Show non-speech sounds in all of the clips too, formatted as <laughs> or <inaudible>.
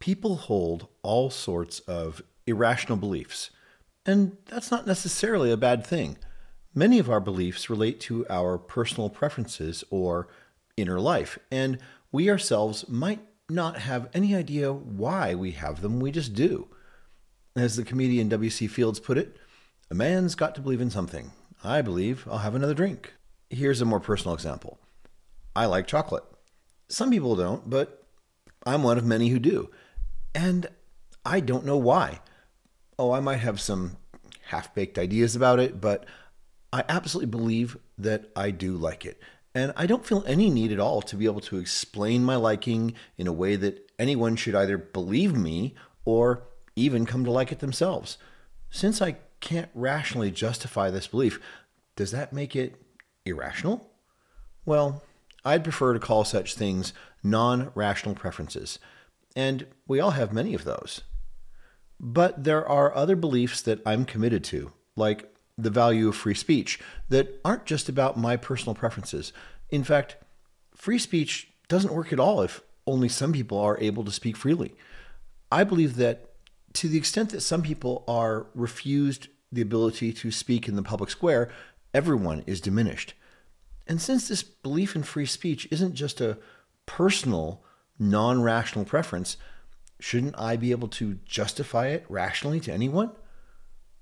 People hold all sorts of irrational beliefs, and that's not necessarily a bad thing. Many of our beliefs relate to our personal preferences or inner life, and we ourselves might not have any idea why we have them, we just do. As the comedian W.C. Fields put it, a man's got to believe in something. I believe I'll have another drink. Here's a more personal example I like chocolate. Some people don't, but I'm one of many who do. And I don't know why. Oh, I might have some half baked ideas about it, but I absolutely believe that I do like it. And I don't feel any need at all to be able to explain my liking in a way that anyone should either believe me or even come to like it themselves. Since I can't rationally justify this belief, does that make it irrational? Well, I'd prefer to call such things non rational preferences and we all have many of those. But there are other beliefs that I'm committed to, like the value of free speech, that aren't just about my personal preferences. In fact, free speech doesn't work at all if only some people are able to speak freely. I believe that to the extent that some people are refused the ability to speak in the public square, everyone is diminished. And since this belief in free speech isn't just a personal non rational preference, shouldn't I be able to justify it rationally to anyone?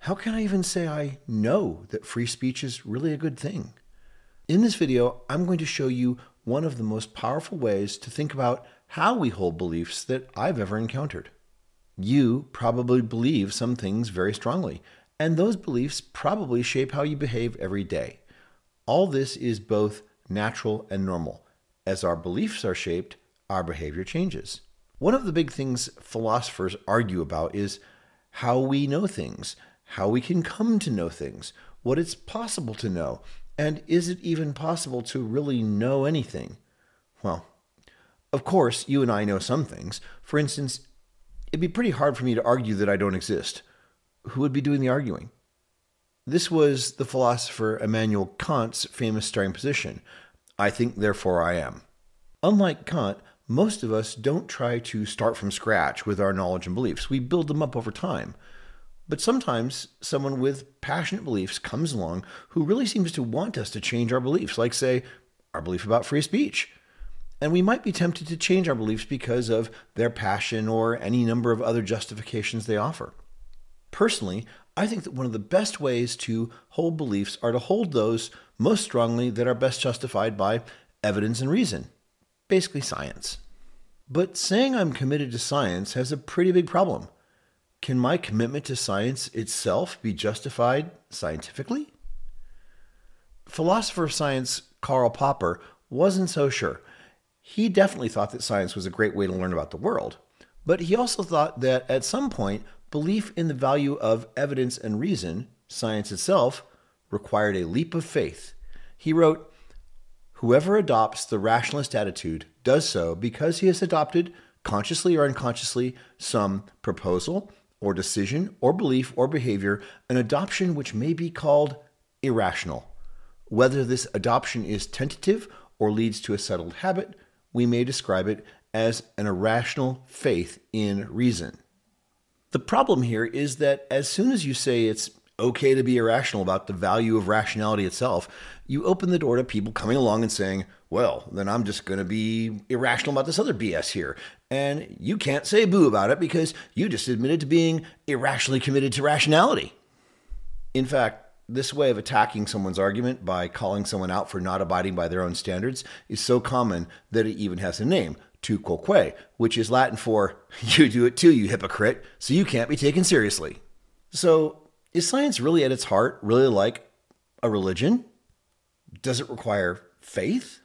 How can I even say I know that free speech is really a good thing? In this video, I'm going to show you one of the most powerful ways to think about how we hold beliefs that I've ever encountered. You probably believe some things very strongly, and those beliefs probably shape how you behave every day. All this is both natural and normal. As our beliefs are shaped, our behavior changes. One of the big things philosophers argue about is how we know things, how we can come to know things, what it's possible to know, and is it even possible to really know anything? Well, of course, you and I know some things. For instance, it'd be pretty hard for me to argue that I don't exist. Who would be doing the arguing? This was the philosopher Immanuel Kant's famous starting position I think, therefore I am. Unlike Kant, most of us don't try to start from scratch with our knowledge and beliefs. We build them up over time. But sometimes someone with passionate beliefs comes along who really seems to want us to change our beliefs, like, say, our belief about free speech. And we might be tempted to change our beliefs because of their passion or any number of other justifications they offer. Personally, I think that one of the best ways to hold beliefs are to hold those most strongly that are best justified by evidence and reason basically science. But saying I'm committed to science has a pretty big problem. Can my commitment to science itself be justified scientifically? Philosopher of science Karl Popper wasn't so sure. He definitely thought that science was a great way to learn about the world, but he also thought that at some point, belief in the value of evidence and reason, science itself, required a leap of faith. He wrote, Whoever adopts the rationalist attitude does so because he has adopted, consciously or unconsciously, some proposal or decision or belief or behavior, an adoption which may be called irrational. Whether this adoption is tentative or leads to a settled habit, we may describe it as an irrational faith in reason. The problem here is that as soon as you say it's okay to be irrational about the value of rationality itself, you open the door to people coming along and saying, well, then I'm just going to be irrational about this other BS here. And you can't say boo about it because you just admitted to being irrationally committed to rationality. In fact, this way of attacking someone's argument by calling someone out for not abiding by their own standards is so common that it even has a name, tu quoque, which is Latin for <laughs> you do it too, you hypocrite, so you can't be taken seriously. So is science really at its heart really like a religion? Does it require faith?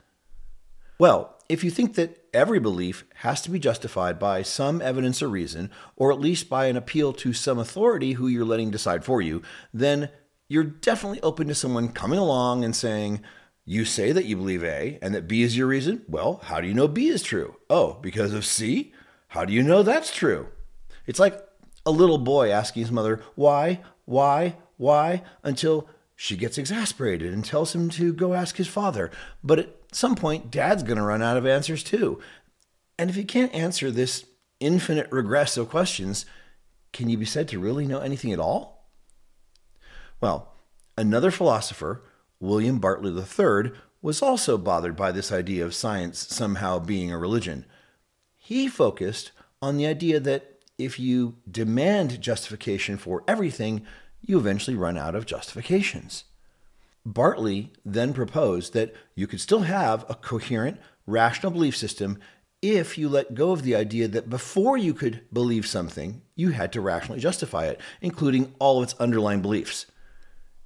Well, if you think that every belief has to be justified by some evidence or reason, or at least by an appeal to some authority who you're letting decide for you, then you're definitely open to someone coming along and saying, You say that you believe A and that B is your reason? Well, how do you know B is true? Oh, because of C? How do you know that's true? It's like a little boy asking his mother, Why? Why? Why? Until she gets exasperated and tells him to go ask his father. But at some point, dad's going to run out of answers too. And if he can't answer this infinite regress of questions, can you be said to really know anything at all? Well, another philosopher, William Bartley III, was also bothered by this idea of science somehow being a religion. He focused on the idea that if you demand justification for everything, you eventually run out of justifications. Bartley then proposed that you could still have a coherent, rational belief system if you let go of the idea that before you could believe something, you had to rationally justify it, including all of its underlying beliefs.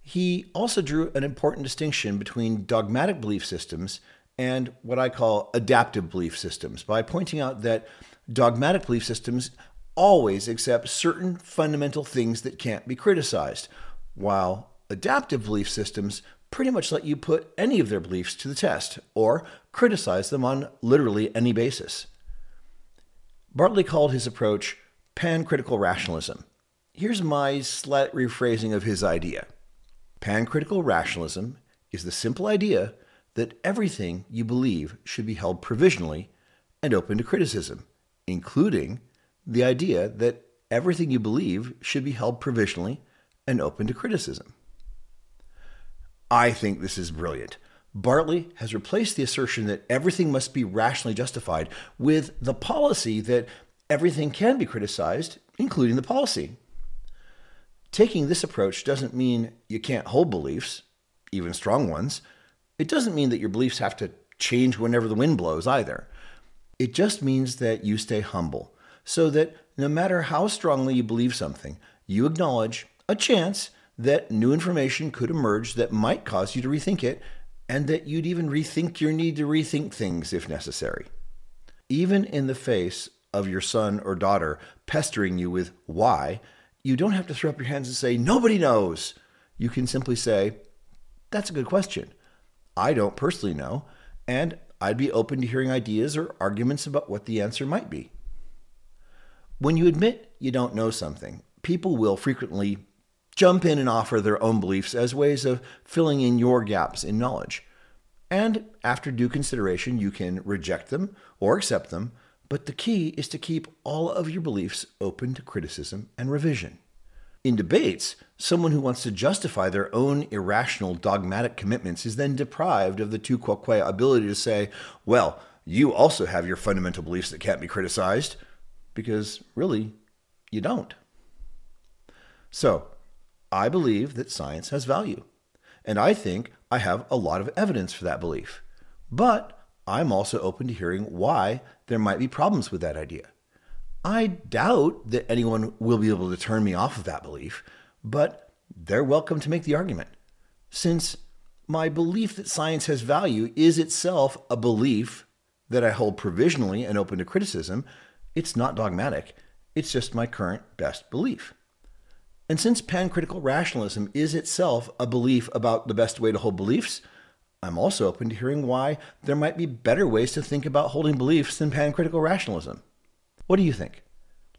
He also drew an important distinction between dogmatic belief systems and what I call adaptive belief systems by pointing out that dogmatic belief systems always accept certain fundamental things that can't be criticized, while adaptive belief systems pretty much let you put any of their beliefs to the test or criticize them on literally any basis. Bartley called his approach pancritical rationalism. Here's my slight rephrasing of his idea Pancritical rationalism is the simple idea that everything you believe should be held provisionally and open to criticism, including the idea that everything you believe should be held provisionally and open to criticism. I think this is brilliant. Bartley has replaced the assertion that everything must be rationally justified with the policy that everything can be criticized, including the policy. Taking this approach doesn't mean you can't hold beliefs, even strong ones. It doesn't mean that your beliefs have to change whenever the wind blows either. It just means that you stay humble, so that no matter how strongly you believe something, you acknowledge a chance that new information could emerge that might cause you to rethink it, and that you'd even rethink your need to rethink things if necessary. Even in the face of your son or daughter pestering you with why, you don't have to throw up your hands and say, nobody knows. You can simply say, that's a good question. I don't personally know, and I'd be open to hearing ideas or arguments about what the answer might be. When you admit you don't know something, people will frequently jump in and offer their own beliefs as ways of filling in your gaps in knowledge. And after due consideration, you can reject them or accept them, but the key is to keep all of your beliefs open to criticism and revision. In debates, someone who wants to justify their own irrational dogmatic commitments is then deprived of the tu quoque ability to say, well, you also have your fundamental beliefs that can't be criticized, because really, you don't. So, I believe that science has value. And I think I have a lot of evidence for that belief. But I'm also open to hearing why there might be problems with that idea. I doubt that anyone will be able to turn me off of that belief, but they're welcome to make the argument. Since my belief that science has value is itself a belief that I hold provisionally and open to criticism, it's not dogmatic. It's just my current best belief. And since pancritical rationalism is itself a belief about the best way to hold beliefs, I'm also open to hearing why there might be better ways to think about holding beliefs than pancritical rationalism. What do you think?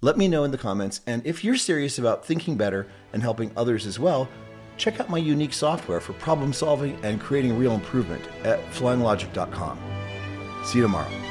Let me know in the comments, and if you're serious about thinking better and helping others as well, check out my unique software for problem solving and creating real improvement at flyinglogic.com. See you tomorrow.